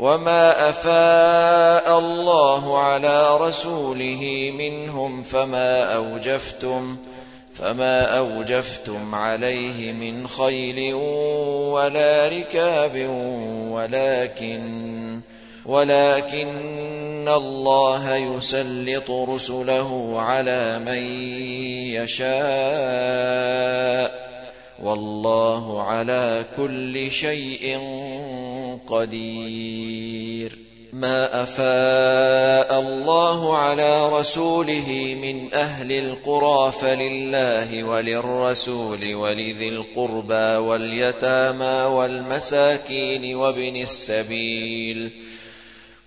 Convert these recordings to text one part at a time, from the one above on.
وما أفاء الله على رسوله منهم فما أوجفتم فما أوجفتم عليه من خيل ولا ركاب ولكن ولكن الله يسلط رسله على من يشاء والله على كل شيء قدير. ما أفاء الله على رسوله من أهل القرى فلله وللرسول ولذي القربى واليتامى والمساكين وابن السبيل.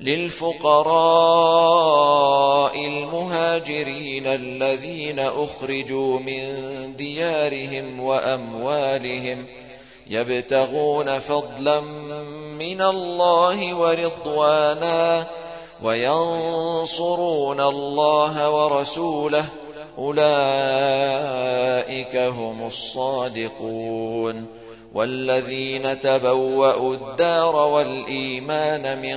للفقراء المهاجرين الذين أخرجوا من ديارهم وأموالهم يبتغون فضلا من الله ورضوانا وينصرون الله ورسوله. أولئك هم الصادقون. والذين تبوأوا الدار والإيمان من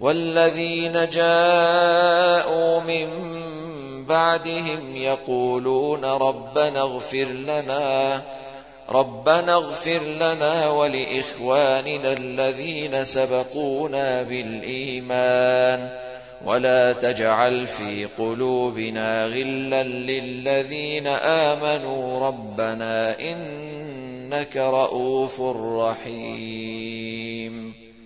والذين جاءوا من بعدهم يقولون ربنا اغفر لنا ربنا اغفر لنا ولإخواننا الذين سبقونا بالإيمان. ولا تجعل في قلوبنا غلا للذين آمنوا. ربنا إنك رؤوف رحيم.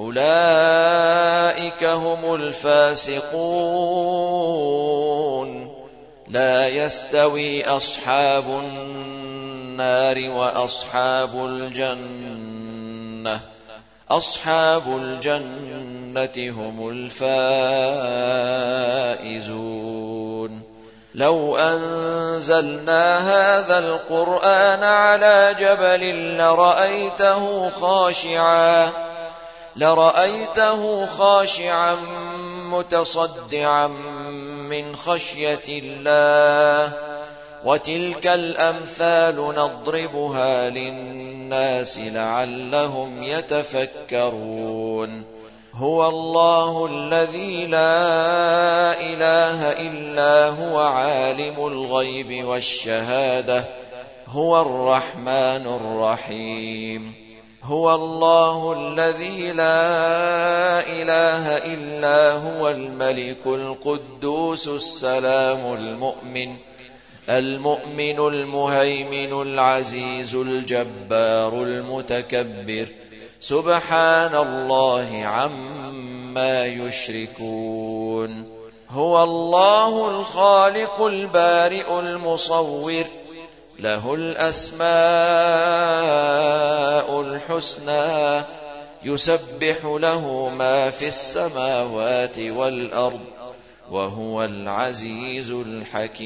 أولئك هم الفاسقون. لا يستوي أصحاب النار وأصحاب الجنة. أصحاب الجنة هم الفائزون. لو أنزلنا هذا القرآن على جبل لرأيته خاشعا. لرأيته خاشعا متصدعا من خشية الله وتلك الأمثال نضربها للناس لعلهم يتفكرون هو الله الذي لا إله إلا هو عالم الغيب والشهادة هو الرحمن الرحيم هو الله الذي لا إله إلا هو الملك القدوس السلام المؤمن المؤمن المهيمن العزيز الجبار المتكبر. سبحان الله عما يشركون. هو الله الخالق البارئ المصور. له الأسماء الحسنى يسبح له ما في السماوات والأرض وهو العزيز الحكيم.